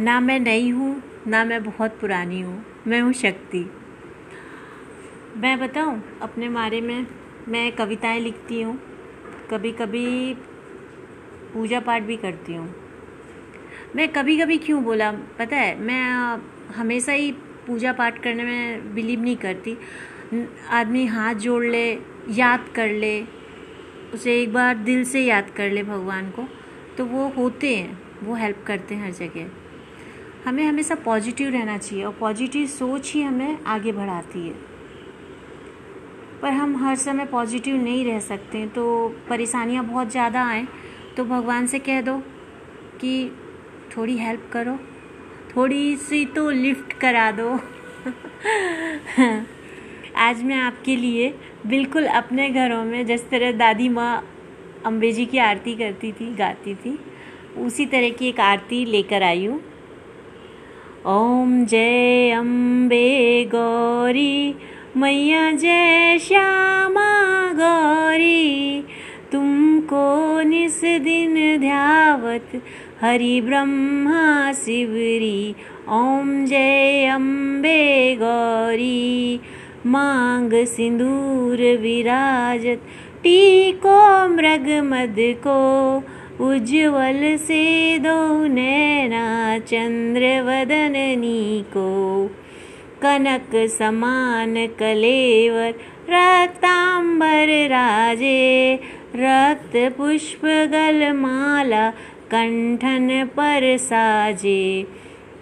ना मैं नई हूँ, ना मैं बहुत पुरानी हूँ, मैं हूँ शक्ति। मैं बताऊँ, अपने बारे में मैं कविताएँ लिखती हूँ कभी कभी पूजा पाठ भी करती हूँ। मैं कभी कभी क्यों बोला, पता है, मैं हमेशा ही पूजा पाठ करने में बिलीव नहीं करती। आदमी हाथ जोड़ ले, याद कर ले, उसे एक बार दिल से याद कर ले भगवान को तो वो होते हैं, वो हेल्प करते हैं हर जगह। हमें हमेशा पॉजिटिव रहना चाहिए और पॉजिटिव सोच ही हमें आगे बढ़ाती है। पर हम हर समय पॉजिटिव नहीं रह सकते तो परेशानियाँ बहुत ज़्यादा आए तो भगवान से कह दो कि थोड़ी हेल्प करो, थोड़ी सी तो लिफ्ट करा दो। आज मैं आपके लिए बिल्कुल अपने घरों में जिस तरह दादी माँ अम्बे जी की आरती करती थी, गाती थी, उसी तरह की एक आरती लेकर आई हूँ। ओम जय अम्बे गौरी मैया जय श्यामा गौरी। तुमको निस दिन ध्यावत हरि ब्रह्मा शिवरी। ओम जय अम्बे गौरी सिंदूर विराजत टीको मृग मद को उज्ज्वल से दो नैना चंद्र वदननी को कनक समान कलेवर रक्तांबर राजे। रक्त पुष्प गलमाला कंठन पर साजे।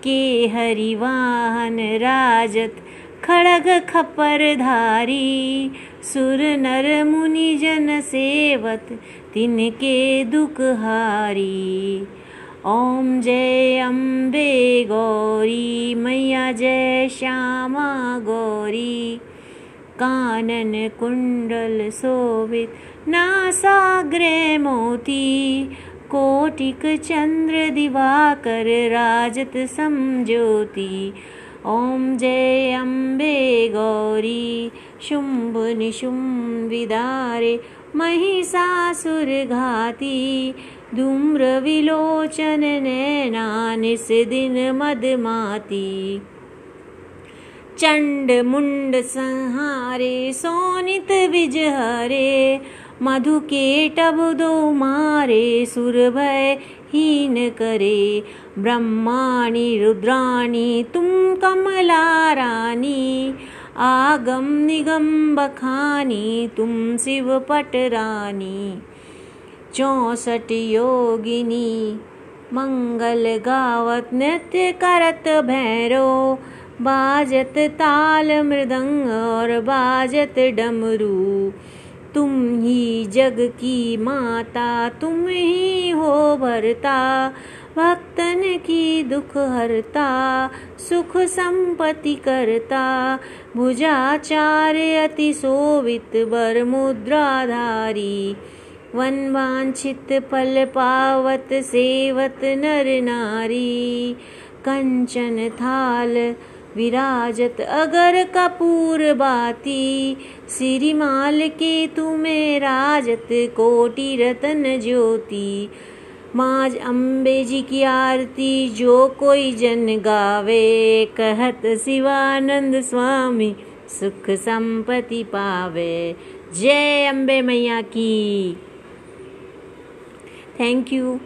के हरिवाहन राजत खड़ग खपर धारी सुर नर मुनि जन सेवत तिनके दुख हारी। ओम जय अम्बे गौरी मैया जय श्यामा गौरी। कानन कुंडल शोभित नासाग्रे मोती। कोटिक चंद्र दिवाकर राजत समज्योति ॐ जय अम्बे गौरी शुम्भ महिषासुरघाती धूम्रविलोचन मदमाती। चण्ड मुण्ड संहारे सोनित विजहरे मधुकेटब दो मारे सुरभय हीन करे। ब्रह्माणि रुद्राणि तुम कमला रानी। आगम निगम बखानी तुम शिव पटरानी चौसठ योगिनी मंगल गावत नृत्य करत भैरो। बाजत ताल मृदंग और बाजत डमरू तुम ही जग की माता, तुम ही हो भरता भक्तन की दुख हरता, सुख संपत्ति करता। भुजाचार्य अति सोवित बर मुद्राधारी। वन वांछित फल पावत, सेवत नर नारी। कंचन थाल विराजत अगर कपूर बाती। सिरिमाल के तुम्हें राजत, कोटि रतन ज्योति। माज अम्बे जी की आरती जो कोई जन गावे। कहत शिवानंद स्वामी सुख संपत्ति पावे। जय अम्बे मैया की। Thank you